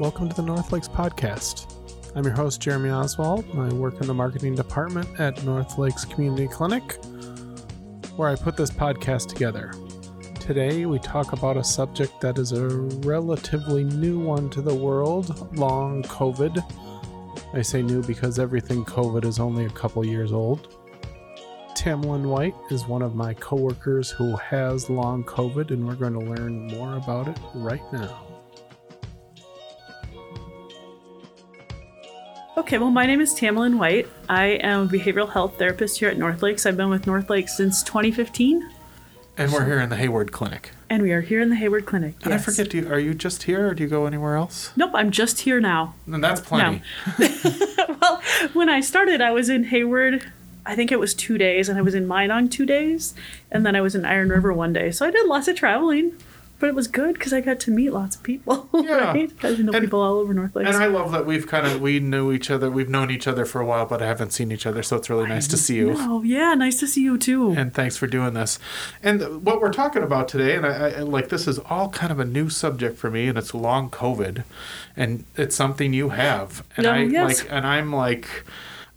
Welcome to the North Lakes Podcast. I'm your host, Jeremy Oswald. I work in the marketing department at North Lakes Community Clinic, where I put this podcast together. Today, we talk about a subject that is a relatively new one to the world long COVID. I say new because everything COVID is only a couple years old. Tamlin White is one of my coworkers who has long COVID, and we're going to learn more about it right now. Okay, well, my name is Tamlin White. I am a behavioral health therapist here at North Lakes. I've been with North Lakes since 2015, And we're here in the Hayward Clinic. and we are here in the Hayward Clinic. And I forget, do you, are you just here or do you go anywhere else? Nope, I'm just here now. And that's plenty. well, when I started, I was in Hayward. I think it was two days, and I was in Minong two days, and then I was in Iron River one day. So I did lots of traveling, but it was good because I got to meet lots of people. Yeah. right? To know And- people all over North Lakes. And I love that we've kind of we knew each other. We've known each other for a while, but I haven't seen each other, so it's really nice to see you. Oh yeah, nice to see you too. And thanks for doing this. And what we're talking about today, and I, I like this is all kind of a new subject for me, and it's long COVID, and it's something you have, and Oh, I yes. like, and I'm like.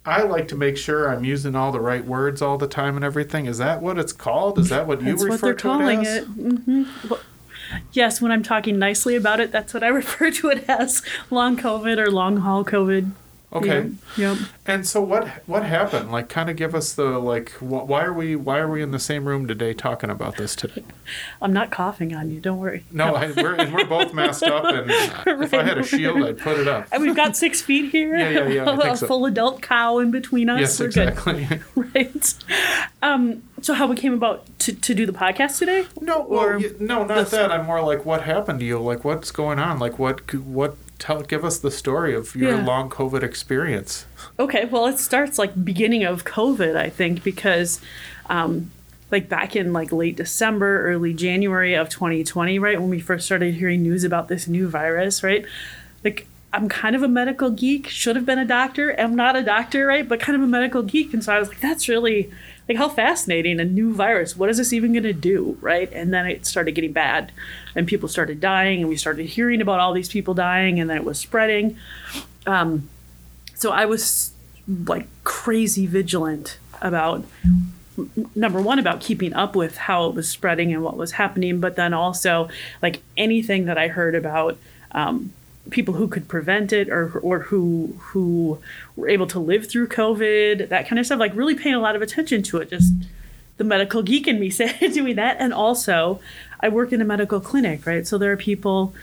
I like to make sure I'm using all the right words all the time and everything. Is that what it's called? Is that what you That's refer what they're to calling it as? it. hmm yes, when I'm talking nicely about it, that's what I refer to it as long COVID or long haul COVID. Okay. Yep. And so what what happened? Like, kind of give us the like. Wh- why are we why are we in the same room today talking about this today? I'm not coughing on you. Don't worry. No, I, we're and we're both masked up, and if I had a shield, I'd put it up. And we've got six feet here. Yeah, yeah, yeah, a think so. full adult cow in between us. Yes, We're exactly. good. Right. Um, so how we came about to, to do the podcast today? No, well, Or y- no, not that. I'm more like, what happened to you? Like, what's going on? Like, what what tell give us the story of your Yeah. long COVID experience. Okay, well, it starts like beginning of COVID, I think, because um, like back in like late December, early January of 2020, right when we first started hearing news about this new virus, right? Like I'm kind of a medical geek, should have been a doctor, i'm not a doctor, right? But kind of a medical geek, and so I was like, that's really like how fascinating a new virus. What is this even going to do, right? And then it started getting bad, and people started dying, and we started hearing about all these people dying, and then it was spreading. Um, so I was like crazy vigilant about number one about keeping up with how it was spreading and what was happening, but then also like anything that I heard about um, people who could prevent it or or who who were able to live through COVID, that kind of stuff. Like really paying a lot of attention to it. Just the medical geek in me said doing that, and also I work in a medical clinic, right? So there are people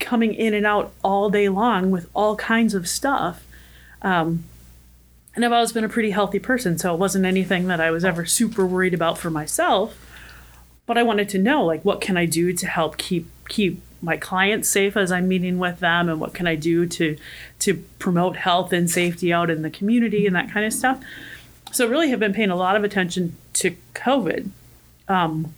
coming in and out all day long with all kinds of stuff. Um, and I've always been a pretty healthy person, so it wasn't anything that I was ever super worried about for myself. But I wanted to know, like, what can I do to help keep keep my clients safe as I'm meeting with them, and what can I do to to promote health and safety out in the community and that kind of stuff. So really, have been paying a lot of attention to COVID. Um,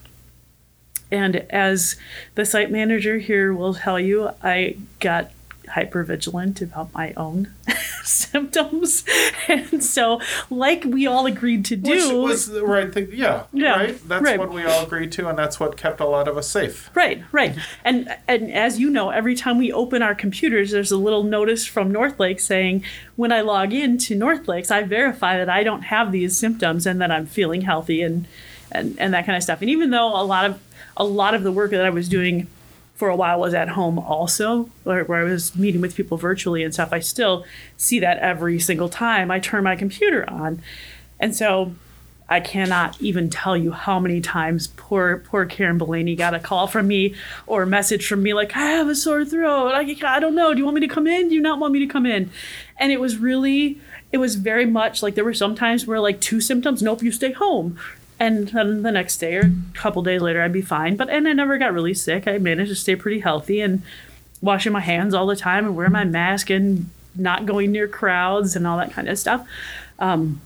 and as the site manager here will tell you, I got hyper vigilant about my own symptoms. And so, like we all agreed to do, Which was the right thing. Yeah, Yeah, right. That's right. what we all agreed to, and that's what kept a lot of us safe. Right, right. And and as you know, every time we open our computers, there's a little notice from Northlake saying, when I log in to North Lakes, I verify that I don't have these symptoms and that I'm feeling healthy and and, and that kind of stuff. And even though a lot of a lot of the work that I was doing for a while was at home also, where, where I was meeting with people virtually and stuff, I still see that every single time I turn my computer on. And so I cannot even tell you how many times poor poor Karen Bellany got a call from me or a message from me like, I have a sore throat. I, I don't know. Do you want me to come in? Do you not want me to come in? And it was really, it was very much like there were some times where like two symptoms, nope, you stay home. And then the next day or a couple days later, I'd be fine. But and I never got really sick. I managed to stay pretty healthy and washing my hands all the time and wearing my mask and not going near crowds and all that kind of stuff. Um,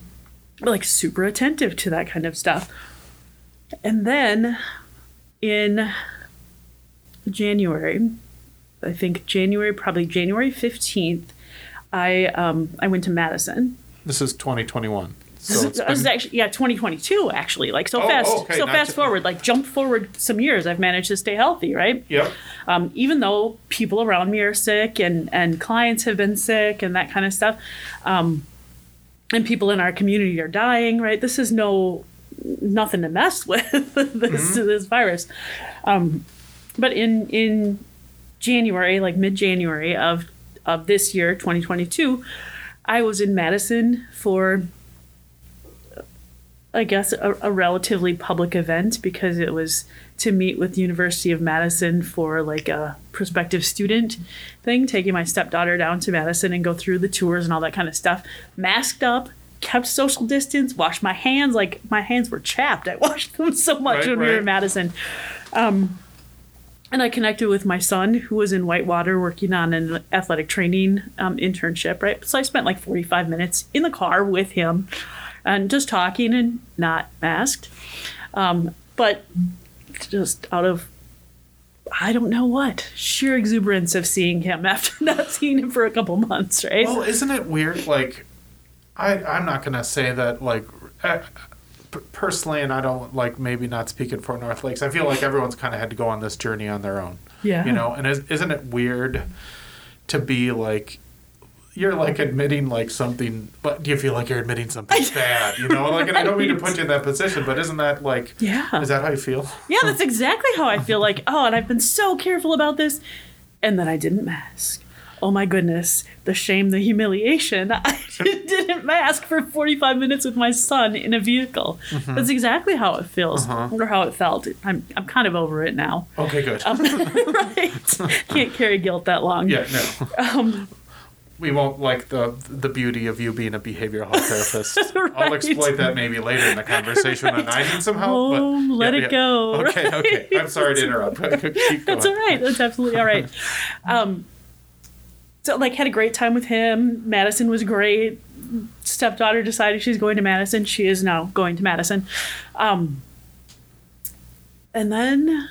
like super attentive to that kind of stuff. And then in January, I think January, probably January 15th, I um, I went to Madison. This is 2021. So This is actually yeah 2022 actually like so Oh, fast okay, so fast to- forward like jump forward some years I've managed to stay healthy right? Yep. um, even though people around me are sick and and clients have been sick and that kind of stuff um, and people in our community are dying right? This is no nothing to mess with this this virus. Um, but in in January like mid January of of this year 2022 I was in Madison for I guess a, a relatively public event because it was to meet with University of Madison for like a prospective student thing, taking my stepdaughter down to Madison and go through the tours and all that kind of stuff. Masked up, kept social distance, washed my hands. Like my hands were chapped. I washed them so much Right, when we were in Madison. Um, and I connected with my son who was in Whitewater working on an athletic training um, internship, right? So I spent like 45 minutes in the car with him and just talking and not masked. Um, but just out of, I don't know what, sheer exuberance of seeing him after not seeing him for a couple months, right? Well, isn't it weird? Like, I I'm not gonna say that like. Uh, Personally, and I don't like maybe not speaking for North Lakes. I feel like everyone's kind of had to go on this journey on their own. Yeah. You know, and is, isn't it weird to be like, you're like admitting like something, but do you feel like you're admitting something bad? You know, like, and I don't mean to put you in that position, but isn't that like, Yeah. is that how you feel? Yeah, that's exactly how I feel like, oh, and I've been so careful about this. And then I didn't mask. Oh my goodness, the shame, the humiliation. I didn't mask for 45 minutes with my son in a vehicle. That's exactly how it feels or how it felt. I'm, I'm kind of over it now. Okay, good. Um, right? Can't carry guilt that long. yeah, no. Um, we won't like the the beauty of you being a behavioral health therapist. I'll exploit that maybe later in the conversation when I need some help. Oh, but let yeah, it yeah. go. Okay, okay. I'm sorry to interrupt. Keep going. That's all right. That's absolutely all right. Um, so like had a great time with him. Madison was great. Stepdaughter decided she's going to Madison. She is now going to Madison. Um, and then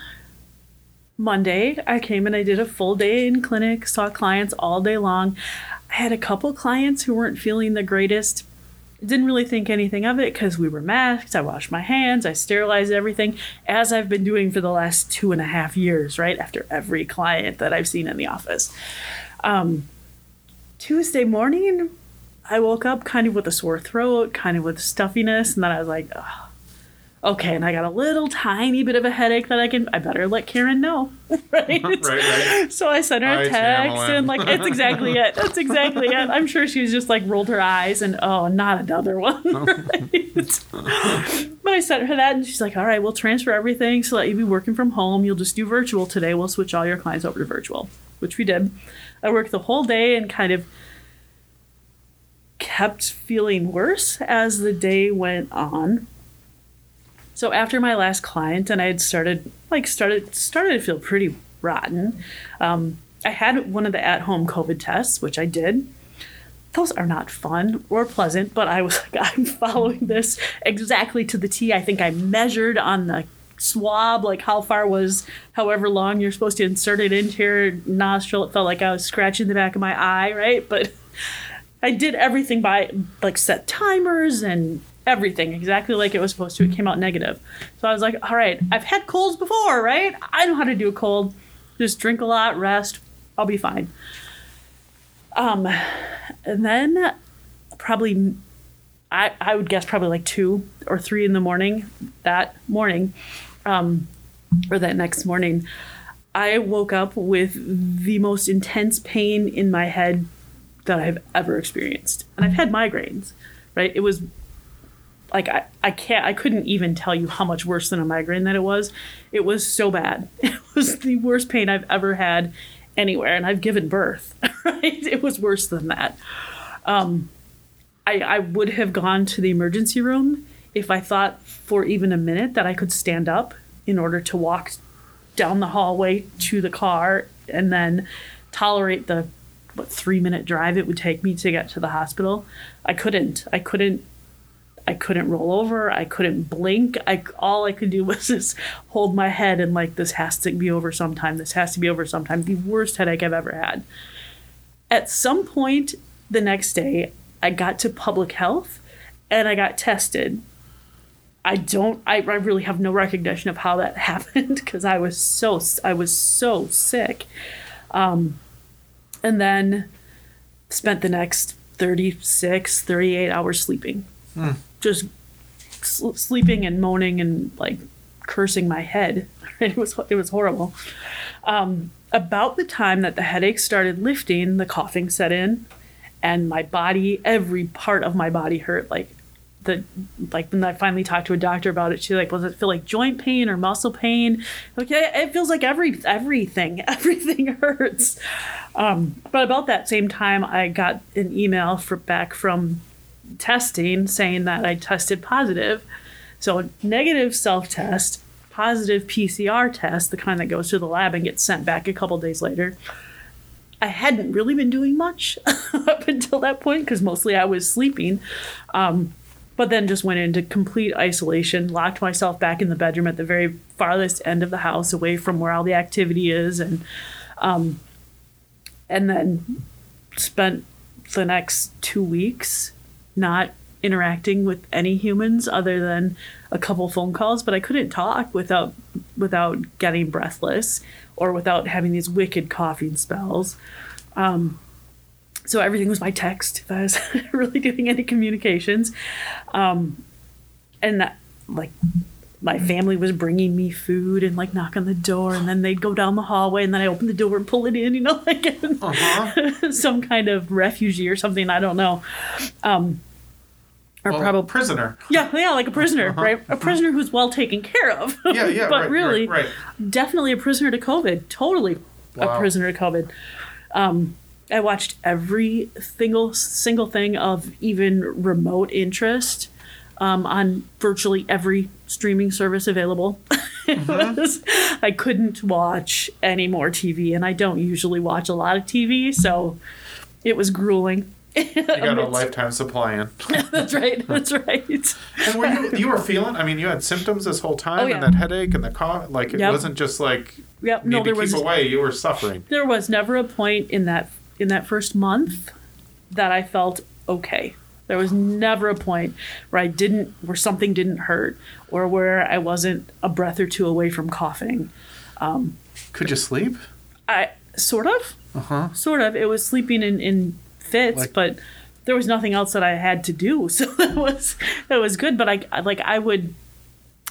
Monday, I came and I did a full day in clinic, saw clients all day long. I had a couple clients who weren't feeling the greatest. Didn't really think anything of it because we were masked. I washed my hands. I sterilized everything, as I've been doing for the last two and a half years, right? After every client that I've seen in the office. Um, Tuesday morning, I woke up kind of with a sore throat, kind of with stuffiness, and then I was like, "Ugh, okay, and I got a little tiny bit of a headache that I can, I better let Karen know, right? Right, right. So I sent her Hi, a text and like it's exactly it. That's exactly it. I'm sure she was just like rolled her eyes and oh, not another one. Oh. Right? but I sent her that and she's like, all right, we'll transfer everything so that you be working from home. You'll just do virtual today. We'll switch all your clients over to virtual, which we did. I worked the whole day and kind of kept feeling worse as the day went on. So after my last client and I had started like started started to feel pretty rotten. Um, I had one of the at-home COVID tests, which I did. Those are not fun or pleasant, but I was like, I'm following this exactly to the T. I think I measured on the swab, like how far was however long you're supposed to insert it into your nostril. It felt like I was scratching the back of my eye, right? But I did everything by like set timers and everything exactly like it was supposed to. It came out negative. So I was like, all right, I've had colds before, right? I know how to do a cold. Just drink a lot, rest, I'll be fine. Um, and then probably, I, I would guess probably like two or three in the morning that morning, um, or that next morning, I woke up with the most intense pain in my head that I've ever experienced. And I've had migraines, right? It was like I, I can't I couldn't even tell you how much worse than a migraine that it was. It was so bad. It was the worst pain I've ever had anywhere. And I've given birth, right? It was worse than that. Um I, I would have gone to the emergency room if I thought for even a minute that I could stand up in order to walk down the hallway to the car and then tolerate the what three minute drive it would take me to get to the hospital. I couldn't. I couldn't. I couldn't roll over. I couldn't blink. I all I could do was just hold my head and like this has to be over sometime. This has to be over sometime. The worst headache I've ever had. At some point the next day, I got to public health and I got tested. I don't. I, I really have no recognition of how that happened because I was so I was so sick, um, and then spent the next 36, 38 hours sleeping, just sl- sleeping and moaning and like cursing my head. It was it was horrible. Um, about the time that the headaches started lifting, the coughing set in, and my body, every part of my body hurt. Like the like when I finally talked to a doctor about it, she's like, "Does it feel like joint pain or muscle pain?" Like yeah, it feels like every everything, everything hurts. Um, but about that same time, I got an email for back from testing saying that I tested positive. So negative self test, positive PCR test, the kind that goes to the lab and gets sent back a couple days later. I hadn't really been doing much up until that point because mostly I was sleeping. Um, but then just went into complete isolation, locked myself back in the bedroom at the very farthest end of the house, away from where all the activity is, and um, and then spent the next two weeks not interacting with any humans other than a couple phone calls but i couldn't talk without without getting breathless or without having these wicked coughing spells. Um, so everything was by text if i was really doing any communications. Um, and that, like my family was bringing me food and like knock on the door and then they'd go down the hallway and then i open the door and pull it in you know like Uh-huh. some kind of refugee or something i don't know. Um, or Well, probably prisoner. yeah, yeah, like a prisoner, right? A prisoner who's well taken care of. Uh-huh. Yeah, yeah, but right, really, right, right. definitely a prisoner to COVID. Totally a prisoner to COVID. Um, I watched every single single thing of even remote interest um, on virtually every streaming service available. Mm-hmm. was- I couldn't watch any more TV, and I don't usually watch a lot of TV, so it was grueling. You got a lifetime supply in. That's right. That's right. And were you you were feeling? I mean, you had symptoms this whole time, Oh, yeah. and that headache and the cough. Like it Yep. wasn't just like Yep. need No, to there keep was away. You were suffering. there was never a point in that in that first month that I felt okay. There was never a point where I didn't where something didn't hurt or where I wasn't a breath or two away from coughing. Um, Could you sleep? I sort of, Uh huh. sort of. It was sleeping in in fits, Like- but there was nothing else that I had to do, so that was that was good. But I like I would,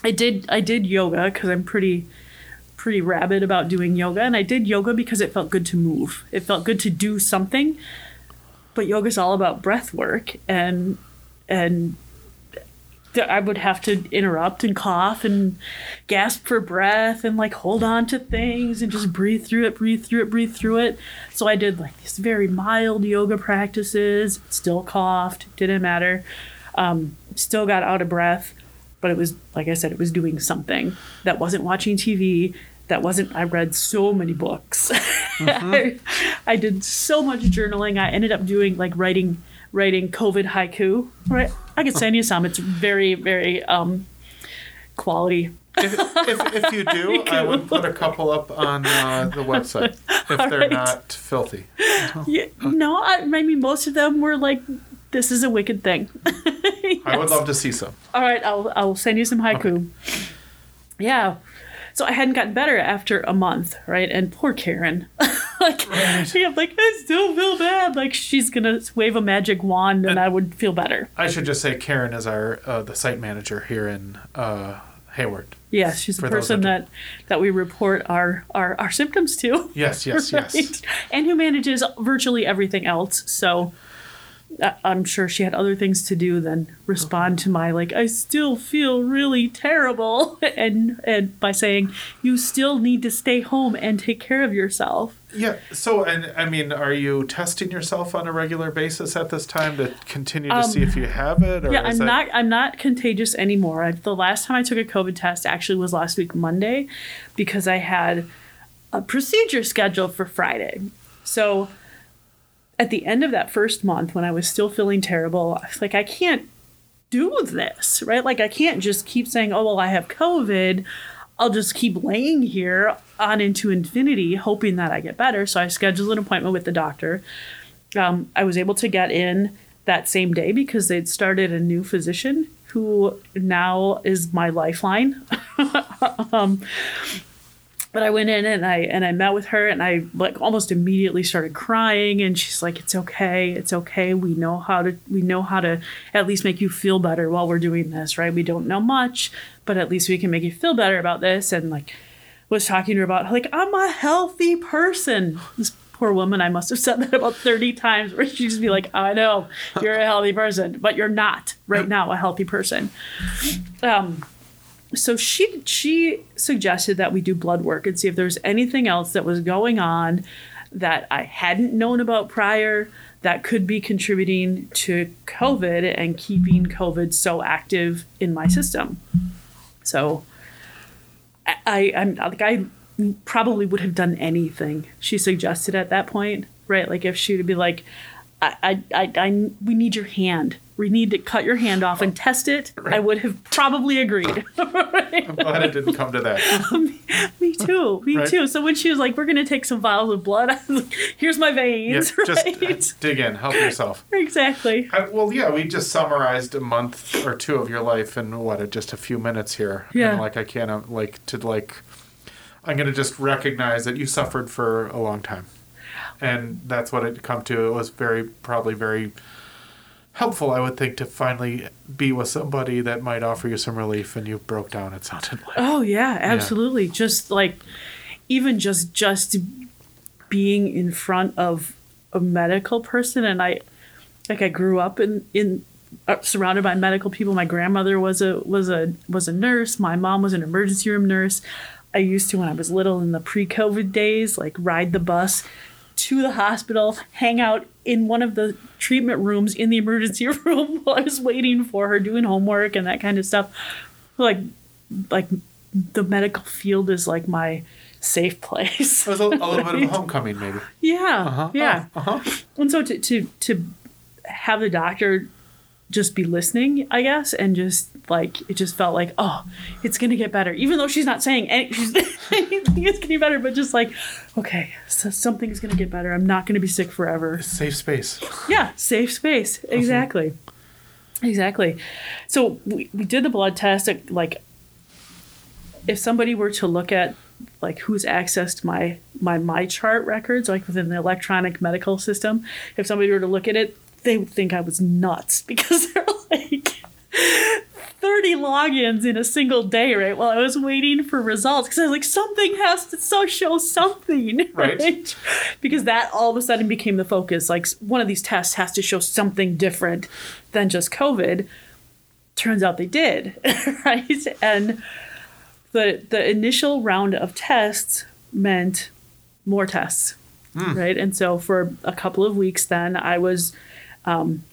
I did I did yoga because I'm pretty pretty rabid about doing yoga, and I did yoga because it felt good to move. It felt good to do something. But yoga's all about breath work, and and I would have to interrupt and cough and gasp for breath and like hold on to things and just breathe through it, breathe through it, breathe through it. So I did like these very mild yoga practices, still coughed, didn't matter. Um, still got out of breath, but it was, like I said, it was doing something that wasn't watching TV. That wasn't, I read so many books. I, I did so much journaling. I ended up doing like writing, writing COVID haiku, right? I could send you some. It's very, very um, quality. If, if, if you do, I would put a couple up on uh, the website if they're right. not filthy. Yeah, no, I, I mean most of them were like, "This is a wicked thing." I would love to see some. All right, I'll I'll send you some haiku. Yeah. So I hadn't gotten better after a month, right? And poor Karen, like, I'm like, I still feel bad. Like she's gonna wave a magic wand and I would feel better. I should just say Karen is our uh, the site manager here in uh, Hayward. Yeah, she's the person that that that we report our our, our symptoms to. Yes, yes, yes. And who manages virtually everything else. So I'm sure she had other things to do than respond to my like I still feel really terrible and and by saying you still need to stay home and take care of yourself. Yeah. So, and I mean, are you testing yourself on a regular basis at this time to continue to see if you have it? Or Um, Yeah, I'm that- not I'm not contagious anymore. I, the last time I took a COVID test actually was last week Monday because I had a procedure scheduled for Friday. So at the end of that first month when I was still feeling terrible, I was like I can't do this, right? Like I can't just keep saying, "Oh, well, I have COVID." I'll just keep laying here on into infinity hoping that I get better. So I scheduled an appointment with the doctor um, I was able to get in that same day because they'd started a new physician who now is my lifeline. um, but I went in and I and I met with her and I like almost immediately started crying and she's like it's okay it's okay. We know how to we know how to at least make you feel better while we're doing this right? We don't know much but at least we can make you feel better about this. And like was talking to her about like I'm a healthy person. This poor woman I must have said that about 30 times where she'd just be like I know you're a healthy person but you're not right now a healthy person. Um so she she suggested that we do blood work and see if there's anything else that was going on that I hadn't known about prior that could be contributing to COVID and keeping COVID so active in my system. So I, I'm like I probably would have done anything she suggested at that point, right? Like if she would be like, I, I, I, I we need your hand we need to cut your hand off and test it, right. I would have probably agreed. right? I'm glad it didn't come to that. me, me, too. Me right? too. So when she was like, "We're gonna take some vials of blood," I was like, "Here's my veins." Yeah, just dig in, help yourself. exactly. I, well, yeah, we just summarized a month or two of your life in what, just a few minutes here. Yeah. And like I can't uh, like to like. I'm gonna just recognize that you suffered for a long time, and that's what it come to. It was very probably very helpful, I would think, to finally be with somebody that might offer you some relief. And you broke down. It sounded like. Oh yeah, absolutely. Yeah. Just like, even just just being in front of a medical person, and I, like, I grew up in in uh, surrounded by medical people. My grandmother was a was a was a nurse. My mom was an emergency room nurse. I used to when I was little in the pre-COVID days, like ride the bus to the hospital, hang out in one of the treatment rooms in the emergency room while I was waiting for her doing homework and that kind of stuff. Like, like the medical field is like my safe place. It was a, a little bit of a homecoming, maybe. Yeah, uh-huh. yeah. Uh-huh. And so to to to have the doctor just be listening, I guess, and just like it just felt like, oh, it's gonna get better, even though she's not saying any, anything is getting better, but just like, okay, so something's gonna get better. I'm not gonna be sick forever. Safe space. Yeah, safe space. Exactly. Exactly. So we, we did the blood test. Like, if somebody were to look at like who's accessed my my my chart records like within the electronic medical system if somebody were to look at it they would think I was nuts because they're like 30 logins in a single day, right? While I was waiting for results because I was like, something has to so show something, right? right? Because that all of a sudden became the focus. Like one of these tests has to show something different than just COVID. Turns out they did, right? And the the initial round of tests meant more tests, mm. right? And so for a couple of weeks, then I was um,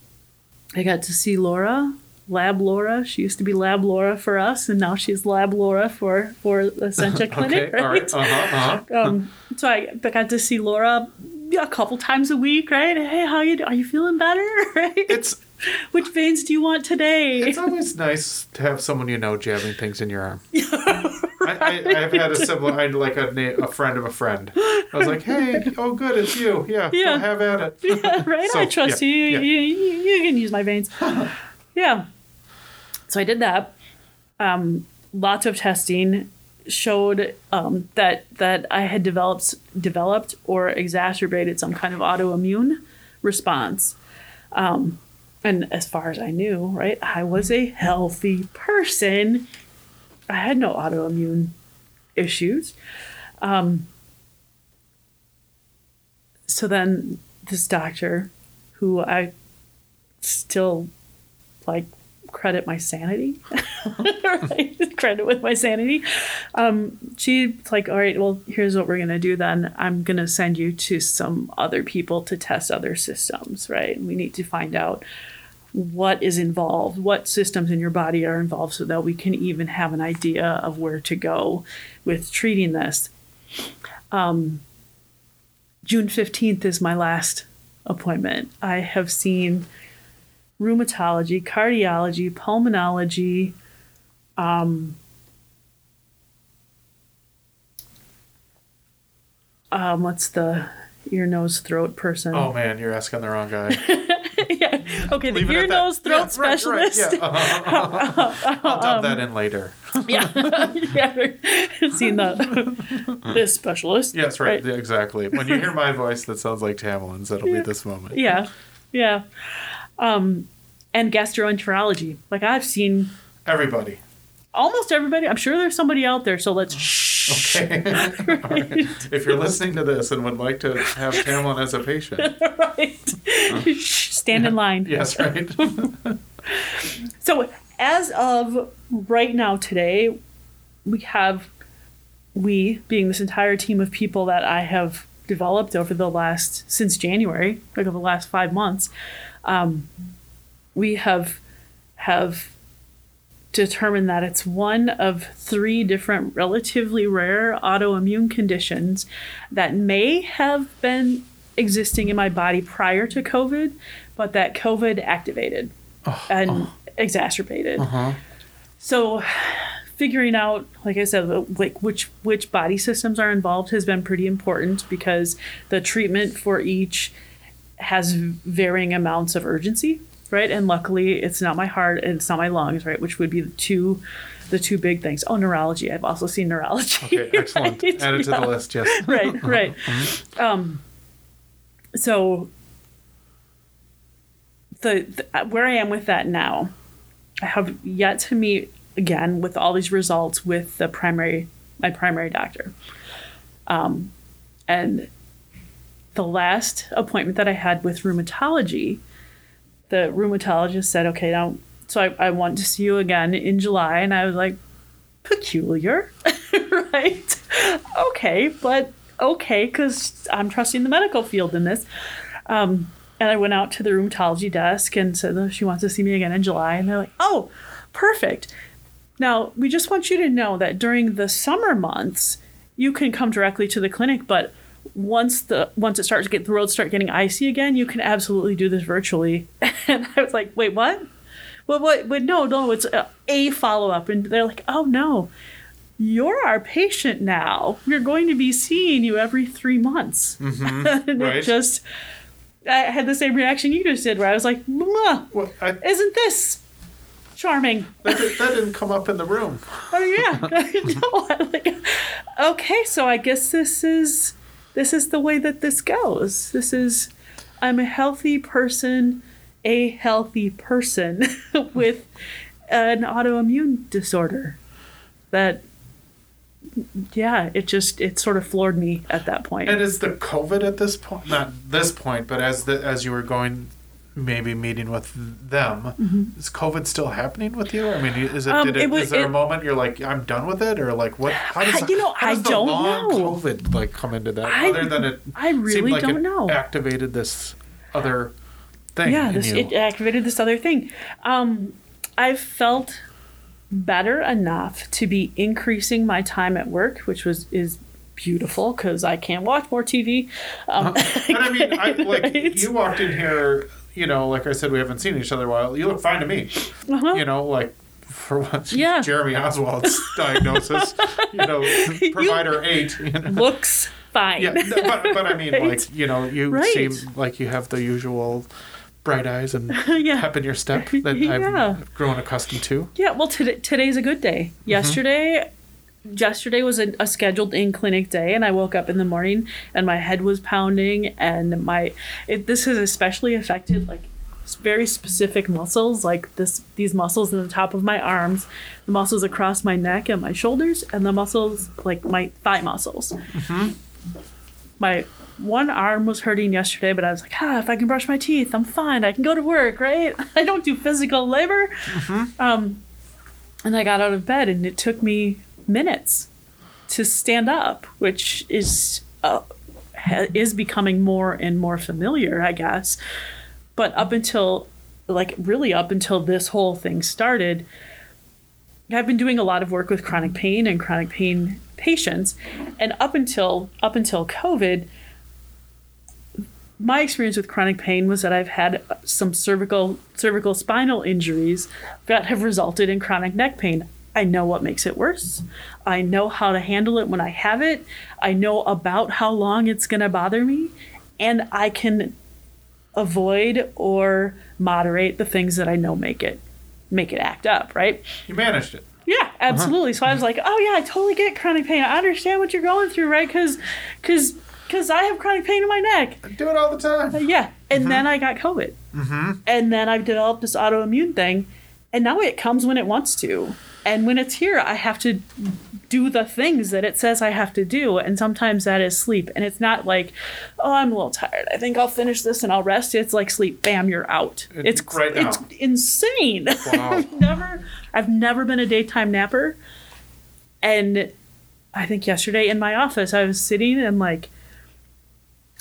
I got to see Laura, Lab Laura. She used to be Lab Laura for us, and now she's Lab Laura for for Essentia Clinic, okay, right? Uh-huh, uh-huh. Um, so I got to see Laura a couple times a week, right? Hey, how you? Are you feeling better? Right? It's which veins do you want today? It's always nice to have someone you know jabbing things in your arm. I, I, have had a similar, I like a, a friend of a friend. I was like, hey, oh, good, it's you. Yeah, yeah. have at it. yeah, right. So, I trust yeah, you. Yeah. You, you. You can use my veins. yeah. So I did that. Um, lots of testing showed um, that that I had developed developed or exacerbated some kind of autoimmune response. Um, and as far as I knew, right, I was a healthy person I had no autoimmune issues. Um, so then this doctor, who I still like credit my sanity, right? credit with my sanity. Um, she's like, all right, well, here's what we're gonna do then. I'm gonna send you to some other people to test other systems, right? we need to find out what is involved, what systems in your body are involved, so that we can even have an idea of where to go with treating this. Um, June 15th is my last appointment. I have seen rheumatology, cardiology, pulmonology, um, um, what's the ear, nose, throat person? Oh man, you're asking the wrong guy. yeah. Okay, the Leave ear, nose, throat Yeah, right, right, specialist. yeah. Uh-huh. I'll dump that in later. Yeah. yeah. Seen that. this specialist. Yes, right. Yeah, exactly. When you hear my voice that sounds like Tamerlane's, that'll be this moment. Yeah. Yeah. Um, and gastroenterology. Like I've seen Everybody. almost everybody. I'm sure there's somebody out there. So let's shh. Okay. Right. If you're listening to this and would like to have Tamerlane as a patient, right. Shh, Stand in line. yes, right. So as of right now today, we have we being this entire team of people that I have developed over the last since January, like over the last five months, um, we have have determined that it's one of three different relatively rare autoimmune conditions that may have been existing in my body prior to COVID, but that COVID activated and exacerbated. Uh-huh. So figuring out, like I said, uh, like which which body systems are involved has been pretty important because the treatment for each has varying amounts of urgency, right? And luckily, it's not my heart and it's not my lungs, right? Which would be the two the two big things. Oh, neurology. I've also seen neurology. Okay, excellent. right? Add it to Yeah the list, yes. right, right. Um, so the, the where I am with that now, I have yet to meet again with all these results with the primary my primary doctor. Um, and the last appointment that I had with rheumatology, the rheumatologist said, "Okay, now." So I, I want to see you again in July, and I was like, peculiar, right? Okay, but okay, because I'm trusting the medical field in this. Um, and I went out to the rheumatology desk and said that she wants to see me again in July. And they're like, oh, perfect. Now, we just want you to know that during the summer months, you can come directly to the clinic, but once the once it starts to get the roads start getting icy again, you can absolutely do this virtually. And I was like, wait, what? Well, what? But no, no, it's a, a follow up, and they're like, oh no, you're our patient now. We're going to be seeing you every three months. Mm-hmm. and right. it just, I had the same reaction you just did, where I was like, Well, I, isn't this charming? that, that didn't come up in the room. Oh yeah, no, like, okay, so I guess this is this is the way that this goes. This is, I'm a healthy person, a healthy person with an autoimmune disorder. That, yeah, it just it sort of floored me at that point. And is the COVID at this point, not this point, but as the as you were going, maybe meeting with them, is COVID still happening with you? I mean, is it? Mm-hmm. Um, did it, it was- is there a moment you're like, I'm done with it, or like what? How does I- you know, how does I the don't long know. COVID like come into that? I- other than it, I really like don't it know. Activated this other thing. yeah this, it activated this other thing um, i've felt better enough to be increasing my time at work which was is beautiful because i can't watch more tv um, and I mean, I, like right? you walked in here, you know, like I said, we haven't seen each other a while. You look fine to me. Uh-huh. You know, like for what Yeah. Jeremy Oswald's diagnosis, you know, provider eight. You know. looks fine Yeah, but, but I mean, Right. like you know, you Right. seem like you have the usual bright eyes and Yeah. pep in your step that Yeah. I've grown accustomed to. Yeah, well, today, today's a good day. Mm-hmm. Yesterday, was a, a scheduled in clinic day, and I woke up in the morning and my head was pounding, and my it, this has especially affected like very specific muscles, like this these muscles in the top of my arms, the muscles across my neck and my shoulders, and the muscles like my thigh muscles. My one arm was hurting yesterday, but I was like, ah, if I can brush my teeth, I'm fine. I can go to work, right? I don't do physical labor. Um, and I got out of bed, and it took me minutes to stand up, which is uh, ha- is becoming more and more familiar, I guess. But up until, like, really up until this whole thing started, I've been doing a lot of work with chronic pain and chronic pain patients, and up until up until COVID, my experience with chronic pain was that I've had some cervical cervical spinal injuries that have resulted in chronic neck pain. I know what makes it worse. I know how to handle it when I have it. I know about how long it's going to bother me, and I can avoid or moderate the things that I know make it make it act up, right? You managed it. Yeah, uh-huh. absolutely. So I was like, "Oh yeah, I totally get chronic pain. I understand what you're going through, right? Cuz cuz cuz I have chronic pain in my neck." I do it all the time. Uh, yeah. And uh-huh. then I got COVID. Mm-hmm. And then I've developed this autoimmune thing. And now it comes when it wants to. And when it's here, I have to do the things that it says I have to do. And sometimes that is sleep. And it's not like, oh, I'm a little tired. I think I'll finish this and I'll rest. It's like sleep, bam, you're out. It- It's right now. it's insane. Wow. I've never I've never been a daytime napper. And I think yesterday in my office I was sitting and like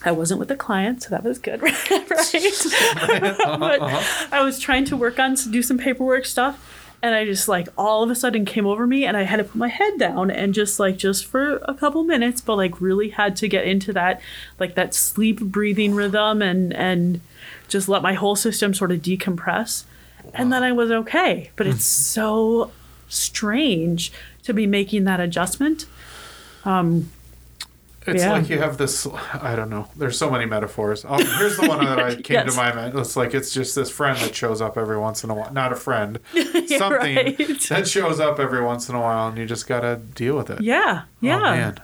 I wasn't with a client, so that was good, right? Uh-huh, but uh-huh. I was trying to work on do some paperwork stuff, and I just like all of a sudden came over me, and I had to put my head down and just like just for a couple minutes, but like really had to get into that like that sleep breathing rhythm and and just let my whole system sort of decompress, and then I was okay. But it's so strange to be making that adjustment. Um, It's Yeah. like you have this. I don't know. There's so many metaphors. Um, here's the one that I came Yes. to my mind. It's like it's just this friend that shows up every once in a while. Not a friend, something right. that shows up every once in a while, and you just gotta deal with it. yeah, yeah. Oh.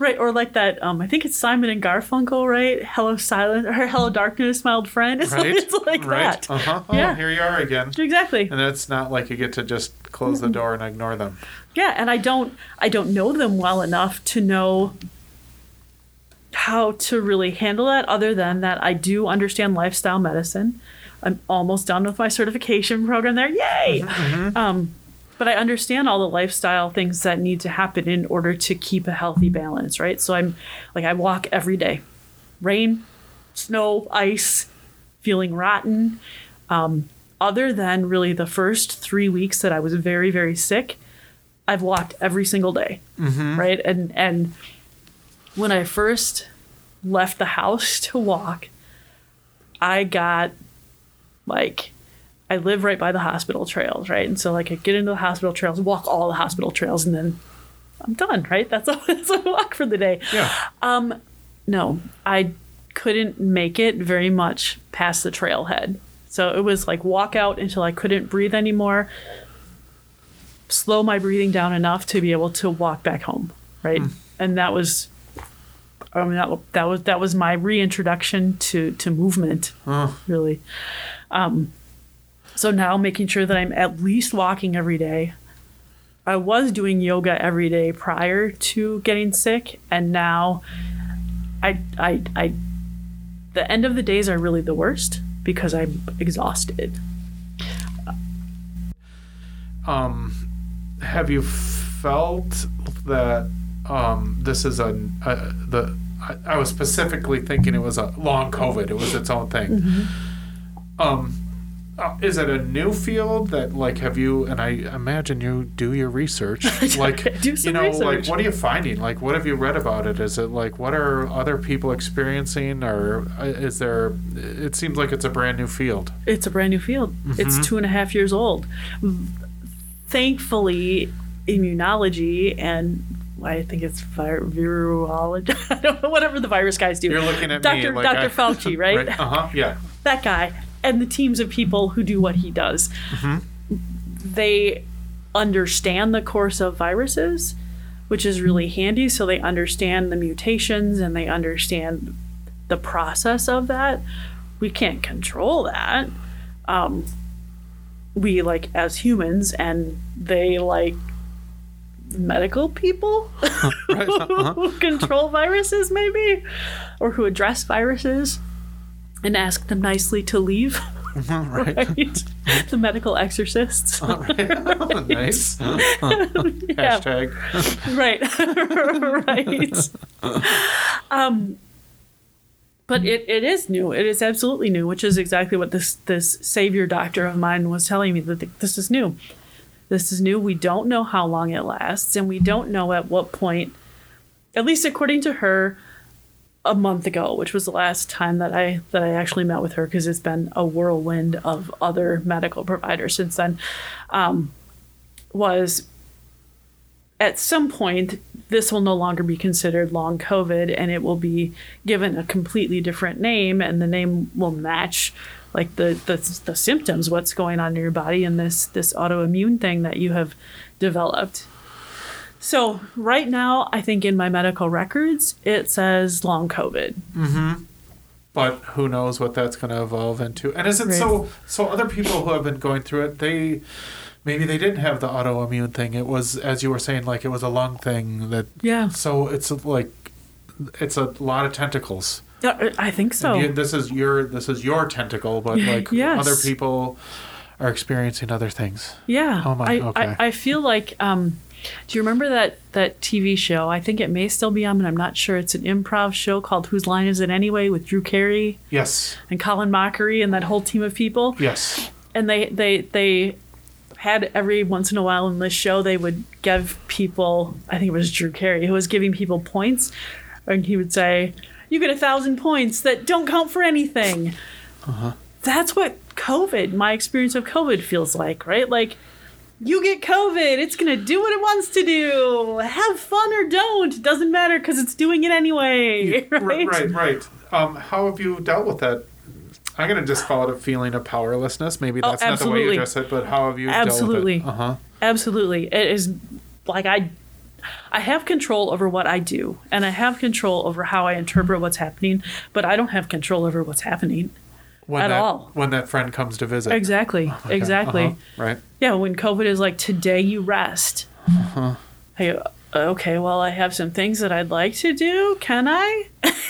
Right, or like that. Um, I think it's Simon and Garfunkel, right? Hello, silence, or Hello, darkness, my old friend. It's, Right. it's like right. that. Uh huh. Oh, Yeah. here you are again. Exactly. And it's not like you get to just close the door and ignore them. Yeah, and I don't, I don't know them well enough to know how to really handle that. Other than that, I do understand lifestyle medicine. I'm almost done with my certification program there. Yay! Um, but I understand all the lifestyle things that need to happen in order to keep a healthy balance, right? So I'm like, I walk every day, rain, snow, ice, feeling rotten. Um, other than really the first three weeks that I was very, very sick, I've walked every single day, right? And and when I first left the house to walk, I got like I live right by the hospital trails, right? And so like I get into the hospital trails, walk all the hospital trails, and then I'm done, right? That's all that's a walk for the day. Yeah. Um, no, I couldn't make it very much past the trailhead. So it was like walk out until I couldn't breathe anymore, slow my breathing down enough to be able to walk back home, right? And that was, I mean, that, that was that was my reintroduction to to movement, Oh. really. Um, so now making sure that I'm at least walking every day. I was doing yoga every day prior to getting sick, and now I, I, I, the end of the days are really the worst because I'm exhausted. Um, have you felt that um, this is a, a the? I, I was specifically thinking it was a long COVID. It was its own thing. Mm-hmm. Um, uh, is it a new field that like have you? And I imagine you do your research. Like do you know, like what are you finding? Like what have you read about it? Is it like what are other people experiencing, or uh, is there? It seems like it's a brand new field. It's a brand new field. It's two and a half years old. Thankfully, immunology and I think it's vir- virology. I don't know, whatever the virus guys do. You're looking at Dr. me like Dr. I- Fauci, right? Uh huh. Yeah. that guy and the teams of people who do what he does. They understand the course of viruses, which is really handy. So they understand the mutations and they understand the process of that. We can't control that. Um, we like as humans, and they like medical people Right. Uh-huh. who control viruses, maybe, or who address viruses and ask them nicely to leave. right. Right? the medical exorcists. nice. Yeah, Hashtag. right. right. Um, but it, it is new. It is absolutely new, which is exactly what this this savior doctor of mine was telling me that this is new. This is new. We don't know how long it lasts, and we don't know at what point. At least according to her, a month ago, which was the last time that I that I actually met with her, because it's been a whirlwind of other medical providers since then. Um, was at some point this will no longer be considered long COVID and it will be given a completely different name and the name will match like the, the, the symptoms, what's going on in your body and this, this autoimmune thing that you have developed. So right now, I think in my medical records, it says long COVID. Mm-hmm but who knows what that's going to evolve into and is it Right. so so other people who have been going through it they maybe they didn't have the autoimmune thing it was as you were saying like it was a lung thing that Yeah. so it's like it's a lot of tentacles Yeah, I think so. You- this is your this is your tentacle but like Yes. other people are experiencing other things Yeah. Oh my- I, okay. I, I feel like um do you remember that that TV show? I think it may still be on, but I'm not sure. It's an improv show called Whose Line Is It Anyway with Drew Carey yes and Colin Mochrie and that whole team of people. yes And they they they had every once in a while in this show they would give people I think it was Drew Carey who was giving people points and he would say, You get a thousand points that don't count for anything. That's what COVID, my experience of COVID feels like, right? Like you get COVID, it's gonna do what it wants to do. Have fun or don't. Doesn't matter because it's doing it anyway. Right? right right um how have you dealt with that I'm gonna just call it a feeling of powerlessness. Maybe Oh, that's not the way you address it, but how have you Absolutely. dealt with it? Uh huh. Absolutely. It is like I I have control over what I do and I have control over how I interpret what's happening, but I don't have control over what's happening. when At that, all. when that friend comes to visit. Exactly. Okay, Exactly. uh-huh, Right. Yeah, when COVID is like today you rest. Uh-huh. Hey, okay, well I have some things that I'd like to do. Can I?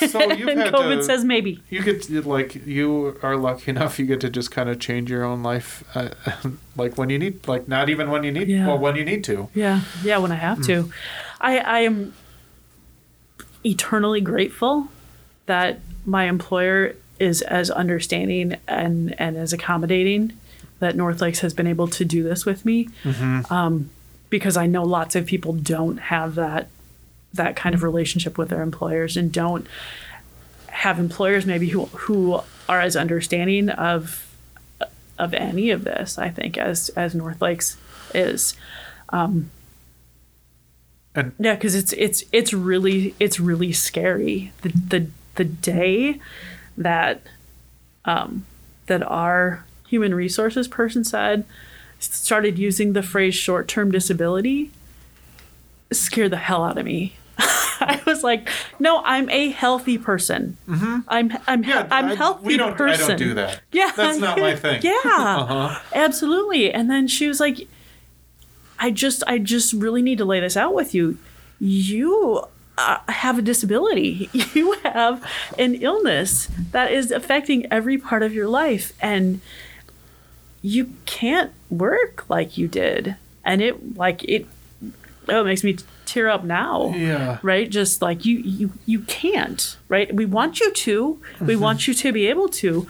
So and COVID to, says maybe. you get to, like you are lucky enough you get to just kind of change your own life, uh, like when you need, like not even when you need, Yeah. well when you need to. Yeah, yeah, when I have to. I, I am eternally grateful that my employer is as understanding and, and as accommodating that North Lakes has been able to do this with me. Um, because I know lots of people don't have that that kind of relationship with their employers and don't have employers maybe who who are as understanding of of any of this, I think, as as North Lakes is. Um, And Yeah, because it's it's it's really it's really scary. The the the day that um, that our human resources person said started using the phrase short term disability scared the hell out of me. I was like, no, I'm a healthy person. I'm I'm Mm-hmm. yeah, I'm I, healthy we don't, person. I don't do that. Yeah, that's not my thing. Yeah, Uh-huh. absolutely. And then she was like, "I just, I just really need to lay this out with you. You uh, have a disability. You have an illness that is affecting every part of your life, and you can't work like you did. And it, like it, oh, it makes me tear up now Yeah. right? Just like you you you can't right? We want you to. We want you to be able to.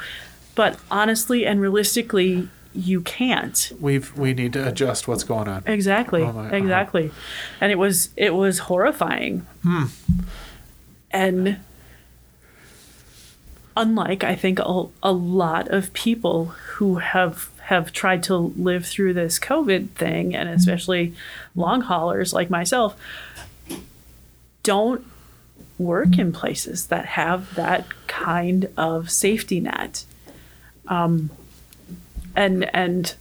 But honestly and realistically you can't. We've we need to adjust what's going on. exactly. Oh my- uh-huh. exactly. And it was it was horrifying. And unlike i think a, a lot of people who have have tried to live through this covid thing and especially long haulers like myself don't work in places that have that kind of safety net um, and and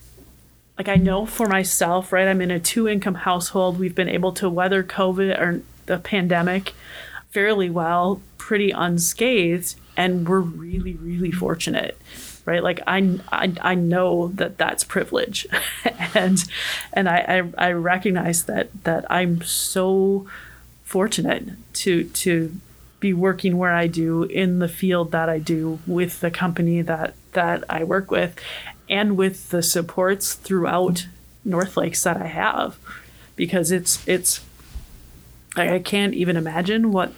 like I know for myself, right? I'm in a two income household. We've been able to weather COVID or the pandemic fairly well, pretty unscathed, and we're really, really fortunate, right? Like I, I, I know that that's privilege, and and I, I I recognize that that I'm so fortunate to to be working where I do in the field that I do with the company that that I work with and with the supports throughout North Lakes that I have because it's it's I I can't even imagine what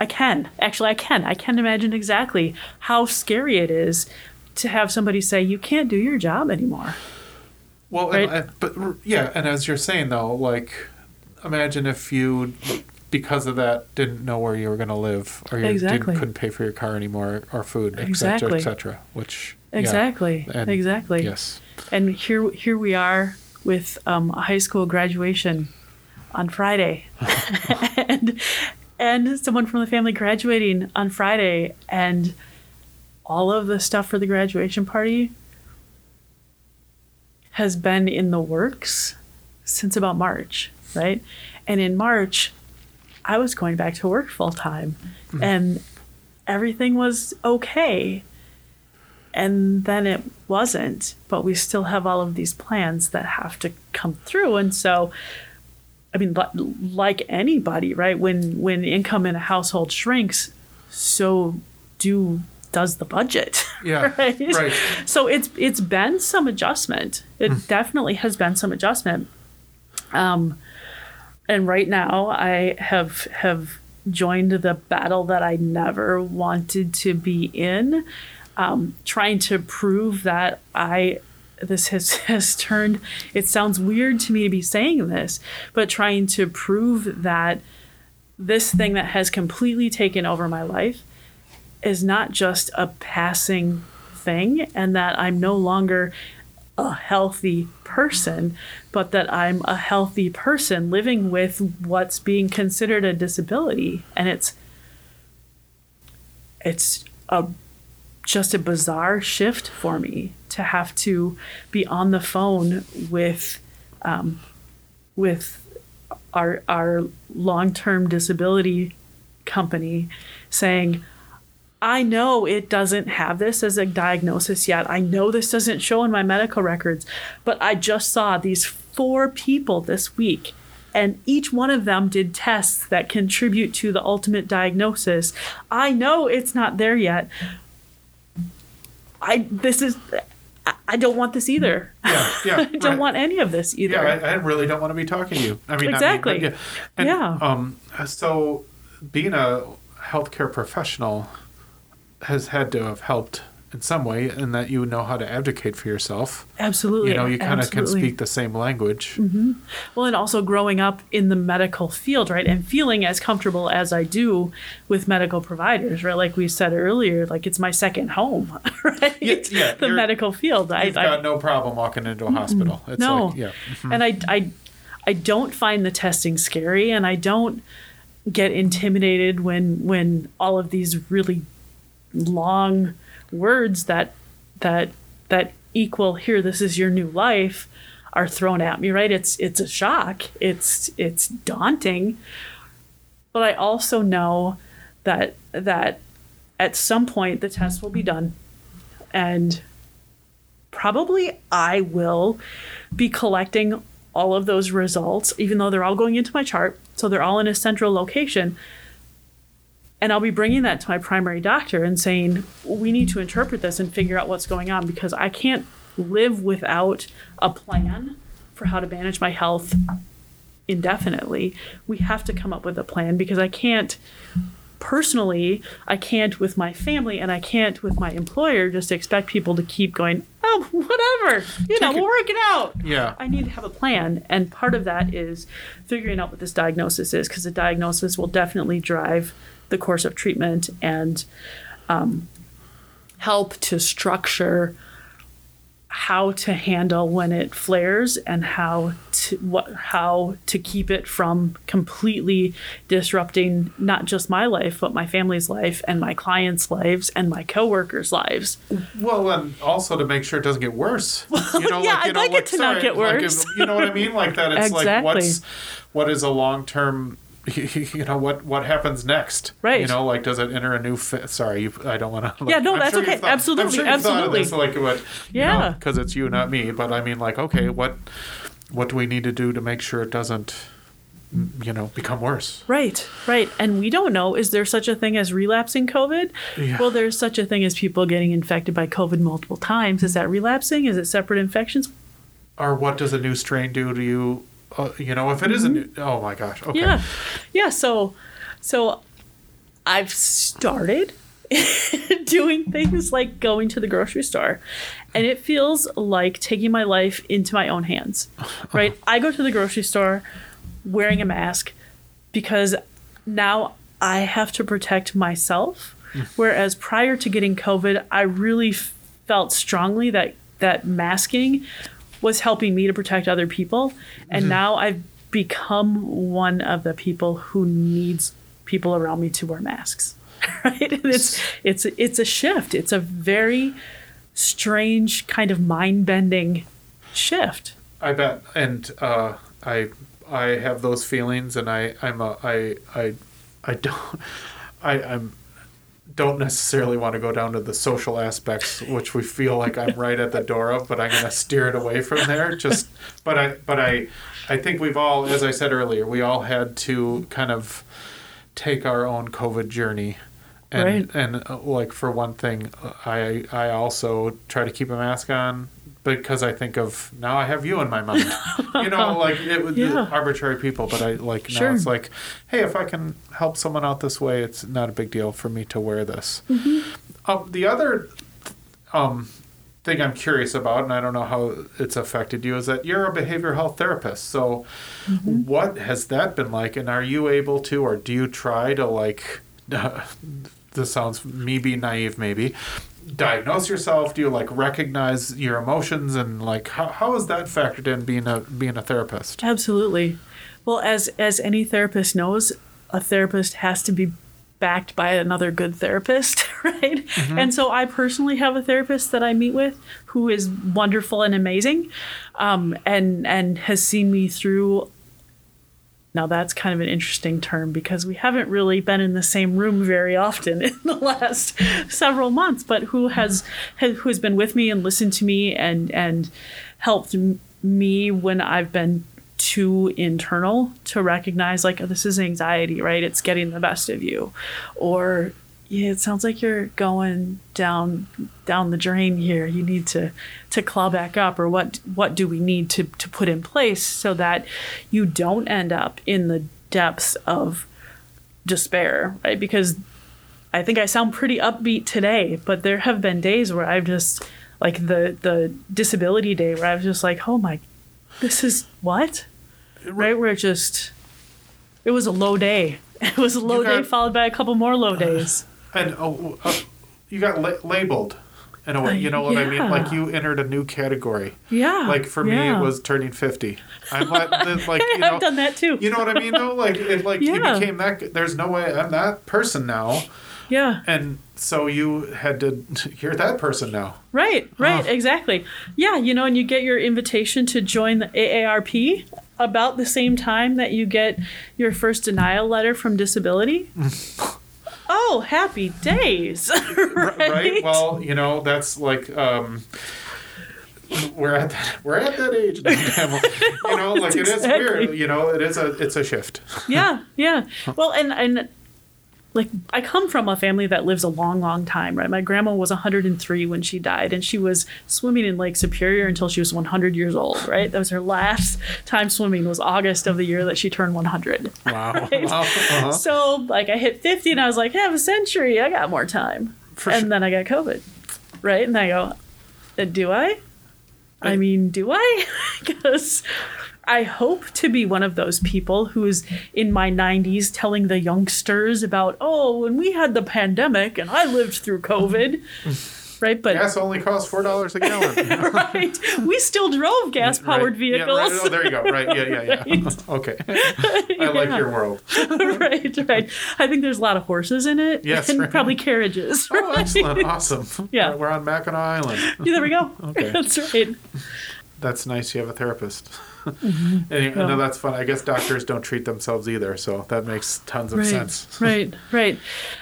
I can actually I can I can imagine exactly how scary it is to have somebody say you can't do your job anymore. Well, Right. and, but yeah, and as you're saying though, like, imagine if you, because of that, didn't know where you were going to live, or you Exactly. didn't, couldn't pay for your car anymore, or food, et Exactly. cetera, et cetera. Which yeah, Exactly. and- exactly. yes, And here here we are with um, a high school graduation on Friday, and and someone from the family graduating on Friday, and all of the stuff for the graduation party has been in the works since about March, right? And in March, I was going back to work full time, mm-hmm. and everything was okay. And then it wasn't, but we still have all of these plans that have to come through. And so, I mean, like anybody, right? When when income in a household shrinks, so do does the budget. Yeah, right? right. So it's it's been some adjustment. It definitely has been some adjustment. Um, and right now I have have joined the battle that I never wanted to be in, um, trying to prove that I this has has turned. It sounds weird to me to be saying this, but trying to prove that this thing that has completely taken over my life is not just a passing thing and that I'm no longer a healthy person, but that I'm a healthy person living with what's being considered a disability. And it's it's a just a bizarre shift for me to have to be on the phone with um, with our our long term disability company saying, I know it doesn't have this as a diagnosis yet. I know this doesn't show in my medical records, but I just saw these four people this week, and each one of them did tests that contribute to the ultimate diagnosis. I know it's not there yet. I this is I- I don't want this either. Yeah, yeah. I don't right. want any of this either. Yeah, I, I really don't want to be talking to you. I mean, Exactly. I mean, yeah. And, Yeah. Um. So, being a healthcare professional has had to have helped in some way, and that you know how to advocate for yourself. Absolutely. You know, you kind of can. Mm-hmm. speak the same language. Well, and also growing up in the medical field, right, and feeling as comfortable as I do with medical providers, right? Like we said earlier, like it's my second home, right? Yeah, yeah, the medical field. I, You've I got no problem walking into a hospital. It's no, like, yeah. mhm. and I, I, I don't find the testing scary, and I don't get intimidated when when all of these really long words that that that equal here this is your new life are thrown at me right? It's it's a shock. It's it's daunting. But i also know that that at some point the test will be done. And probably i will be collecting all of those results even though they're all going into my chart. So they're all in a central location and I'll be bringing that to my primary doctor and saying, we need to interpret this and figure out what's going on because I can't live without a plan for how to manage my health indefinitely. We have to come up with a plan because I can't personally, I can't with my family and I can't with my employer just expect people to keep going, oh, whatever, you know, it- we'll work it out. Yeah. I need to have a plan. And part of that is figuring out what this diagnosis is, because the diagnosis will definitely drive the course of treatment and um, help to structure how to handle when it flares and how to what how to keep it from completely disrupting not just my life but my family's life and my clients' lives and my coworkers' lives. Well, and also to make sure it doesn't get worse. You know, yeah, like, you I'd know, like it to not get like, worse. if- you know what I mean? Like that. It's like Exactly. what's what is a long term. You know what? What happens next? Right. You know, like does it enter a new? Fa- Sorry, you, I don't want to. Yeah, no, that's okay. Absolutely, I'm sure you've thought of absolutely. this, like what? Yeah. Because it's you, not me. But I mean, like, okay, what what do we need to do to make sure it doesn't, mm, you know, become worse? Right, right. And we don't know is there such a thing as relapsing COVID? Yeah. Well, there's such a thing as people getting infected by COVID multiple times. Is that relapsing? Is it separate infections? Or what does a new strain do to you? Uh, you know, if it is a new. Oh my gosh. Okay. Yeah. Yeah, so so I've started doing things like going to the grocery store. And it feels like taking my life into my own hands. Right? I go to the grocery store wearing a mask because now I have to protect myself. Whereas prior to getting COVID, I really felt strongly that that masking was helping me to protect other people. And now I've become one of the people who needs people around me to wear masks. Right? And it's it's it's a shift. It's a very strange kind of mind bending shift. I bet, and uh, I I have those feelings, and I I'm a I I I don't I I'm don't necessarily want to go down to the social aspects, which we feel like I'm right at the door of, but I'm going to steer it away from there. Just, but I, but I, I think we've all, as I said earlier, we all had to kind of take our own COVID journey. And, Right. and uh, like for one thing, I I also try to keep a mask on because I think of now I have you in my mind. you know, like it was Yeah. arbitrary people, but I like now Sure. it's like, hey, if I can help someone out this way, it's not a big deal for me to wear this. Mm-hmm. Um, the other um, thing I'm curious about, and I don't know how it's affected you, is that you're a behavioral health therapist. So, Mm-hmm. what has that been like? And are you able to, or do you try to, like, this sounds me being naive, maybe, diagnose yourself? Do you like recognize your emotions and like how, how is that factored in being a being a therapist? Absolutely. Well, as as any therapist knows, a therapist has to be backed by another good therapist, right? And so I personally have a therapist that I meet with who is wonderful and amazing, um, and and has seen me through. Now that's kind of an interesting term because we haven't really been in the same room very often in the last several months. But who has, has who has been with me and listened to me and and helped me when I've been too internal to recognize like oh, this is anxiety, right? It's getting the best of you, or yeah, it sounds like you're going down down the drain here. You need to to claw back up, or what what do we need to to put in place so that you don't end up in the depths of despair, right? Because I think I sound pretty upbeat today, but there have been days where I've just like the the disability day where I was just like, oh my, this is what, right? Where it just it was a low day. It was a low got- day followed by a couple more low uh, days. And oh, uh, you got la- labeled in a way. You know what I mean? Like you entered a new category. Yeah. Like for me, yeah. it was turning fifty. I'm like, like you I've done that too. you know what I mean? Though, like it, like you became that. There's no way I'm that person now, yeah. and so you had to. You're that person now. Right, right, Oh. exactly. Yeah, you know, and you get your invitation to join the AARP about the same time that you get your first denial letter from disability. oh, happy days. right? right? Well, you know, that's like um we're at that, we're at that age now. you know, like it is weird. You know, it is a it's a shift. yeah, yeah. Well, and and like I come from a family that lives a long, long time, right? My grandma was 103 when she died, and she was swimming in Lake Superior until she was 100 years old, right? That was her last time swimming. Was August of the year that she turned 100. Wow. Right? wow. Uh-huh. So like I hit 50 and I was like, have a century. I got more time. For and sure. then I got COVID. Right? And I go, uh, do I? I mean, do I? Because I hope to be one of those people who's in my 90s telling the youngsters about, oh, when we had the pandemic and I lived through COVID. Right? But Gas only costs four dollars a gallon. right. We still drove gas powered Right. vehicles. Yeah, right. Oh, there you go. Right. Yeah, yeah, yeah. okay. I like your world. right, right. I think there's a lot of horses in it. Yes, and right. probably carriages. Oh, excellent. Awesome. Yeah. We're on Mackinac Island. Yeah, there we go. Okay. That's right. That's nice you have a therapist. Mm-hmm. and you- I know that's fun. I guess doctors don't treat themselves either, so that makes tons of Right, sense. right, right.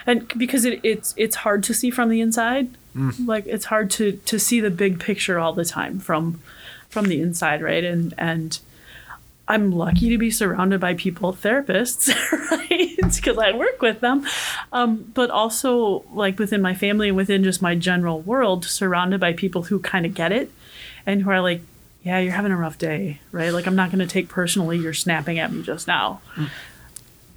And because it, it's it's hard to see from the inside. Mm. Like it's hard to to see the big picture all the time from from the inside, right? And and I'm lucky to be surrounded by people, therapists, right? Because I work with them, um, but also like within my family and within just my general world, surrounded by people who kind of get it, and who are like, "Yeah, you're having a rough day, right? Like I'm not going to take personally you're snapping at me just now." Mm-hmm.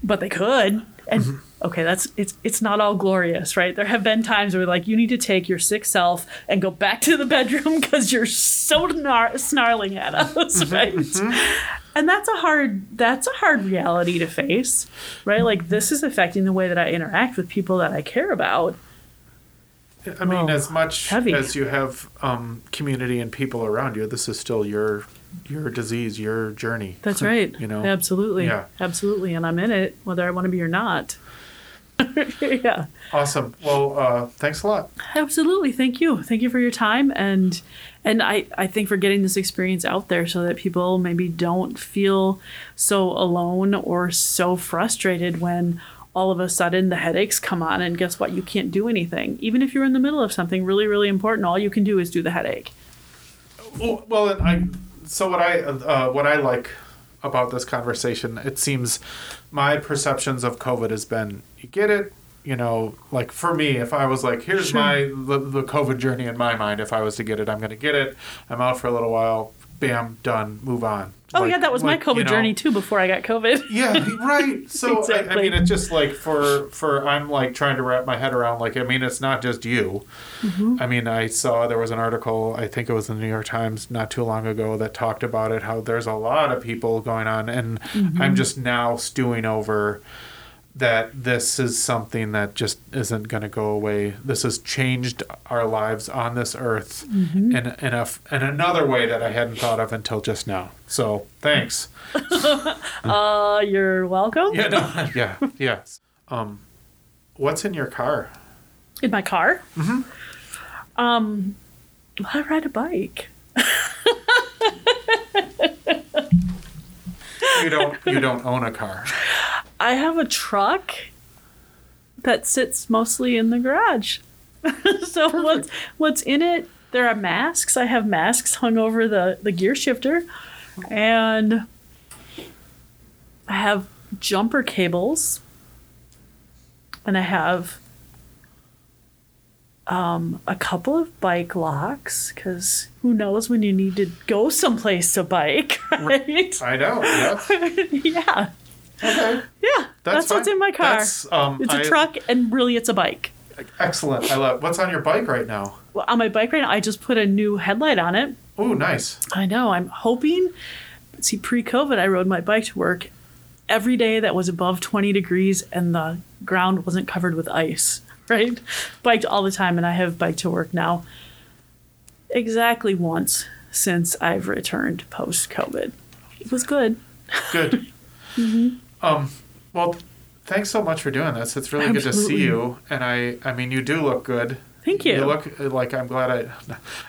but they could. And mm-hmm. okay that's it's it's not all glorious right? There have been times where like you need to take your sick self and go back to the bedroom because you're so gnar- snarling at us mm-hmm, right? and that's a hard that's a hard reality to face right? Like this is affecting the way that i interact with people that i care about I mean, Well, as much heavy. as you have um, community and people around you, this is still your your disease, your journey. That's right. You know? absolutely, Yeah. absolutely, and I'm in it whether I want to be or not. yeah, Awesome. Well, uh, thanks a lot. absolutely. Thank you, thank you for your time and and I I think for getting this experience out there so that people maybe don't feel so alone or so frustrated when all of a sudden the headaches come on and guess what you can't do anything even if you're in the middle of something really really important all you can do is do the headache Well, I. So what I uh, what I like about this conversation, it seems my perceptions of COVID has been you get it. You know, like for me, if I was like, here's Sure. my the, the COVID journey in my mind. If I was to get it, I'm going to get it. I'm out for a little while. Bam, done. Move on. Oh Like- yeah that was my covid you know, journey too before i got covid Yeah, right. So I, I mean, it's just like for for I'm like trying to wrap my head around. Like, I mean, it's not just you. Mm-hmm. I mean, I saw there was an article. I think it was in the New York Times not too long ago that talked about it. How there's a lot of people going on, and Mm-hmm. I'm just now stewing over that this is something that just isn't going to go away. This has changed our lives on this earth Mm-hmm. in in a in another way that I hadn't thought of until just now. So thanks. uh you're welcome Yeah, no, yeah, yes. Um, what's in your car? in my car mm-hmm. um i ride a bike You don't. You don't own a car. I have a truck that sits mostly in the garage. so what's what's in it? There are masks. I have masks hung over the the gear shifter, and I have jumper cables, and I have um, a couple of bike locks because who knows when you need to go someplace to bike, right? I know. Yes. yeah, Okay. yeah. That's, what's in my car. That's, um, It's a I- truck, and really, it's a bike. Excellent. I love. What's on your bike right now? Well, on my bike right now, I just put a new headlight on it. Oh, nice. I know. I'm hoping. See, pre-COVID, I rode my bike to work every day that was above 20 degrees and the ground wasn't covered with ice. Right, biked all the time, and I have biked to work now. Exactly once since I've returned post-COVID. It was good. Good. Mm-hmm. Um. Well, thanks so much for doing this. It's really good to see you. And I. I mean, you do look good. Thank you. You look like I'm glad I.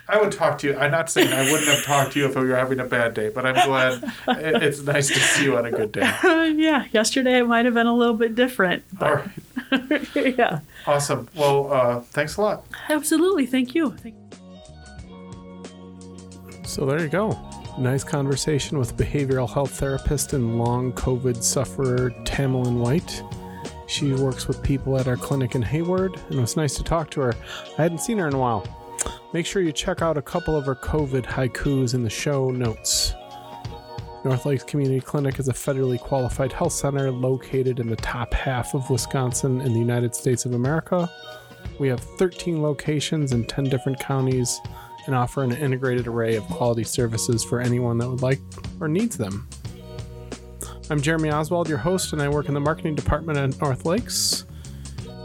I would talk to you. I'm not saying I wouldn't have talked to you if we were having a bad day, but I'm glad it- it's nice to see you on a good day. Uh, yeah, yesterday it might have been a little bit different. All right. yeah, Awesome. Well, uh, thanks a lot. absolutely. Thank you. Thank- So there you go. Nice conversation with behavioral health therapist and long COVID sufferer Tamalyn White. She works with people at our clinic in Hayward, and it was nice to talk to her. I hadn't seen her in a while. Make sure you check out a couple of her COVID haikus in the show notes. North Lakes Community Clinic is a federally qualified health center located in the top half of Wisconsin in the United States of America. We have 13 locations in 10 different counties and offer an integrated array of quality services for anyone that would like or needs them. I'm Jeremy Oswald, your host, and I work in the marketing department at North Lakes.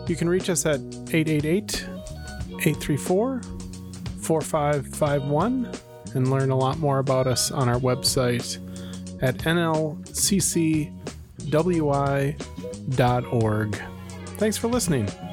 You can reach us at 888 834 4551 and learn a lot more about us on our website at nlccwi.org. Thanks for listening.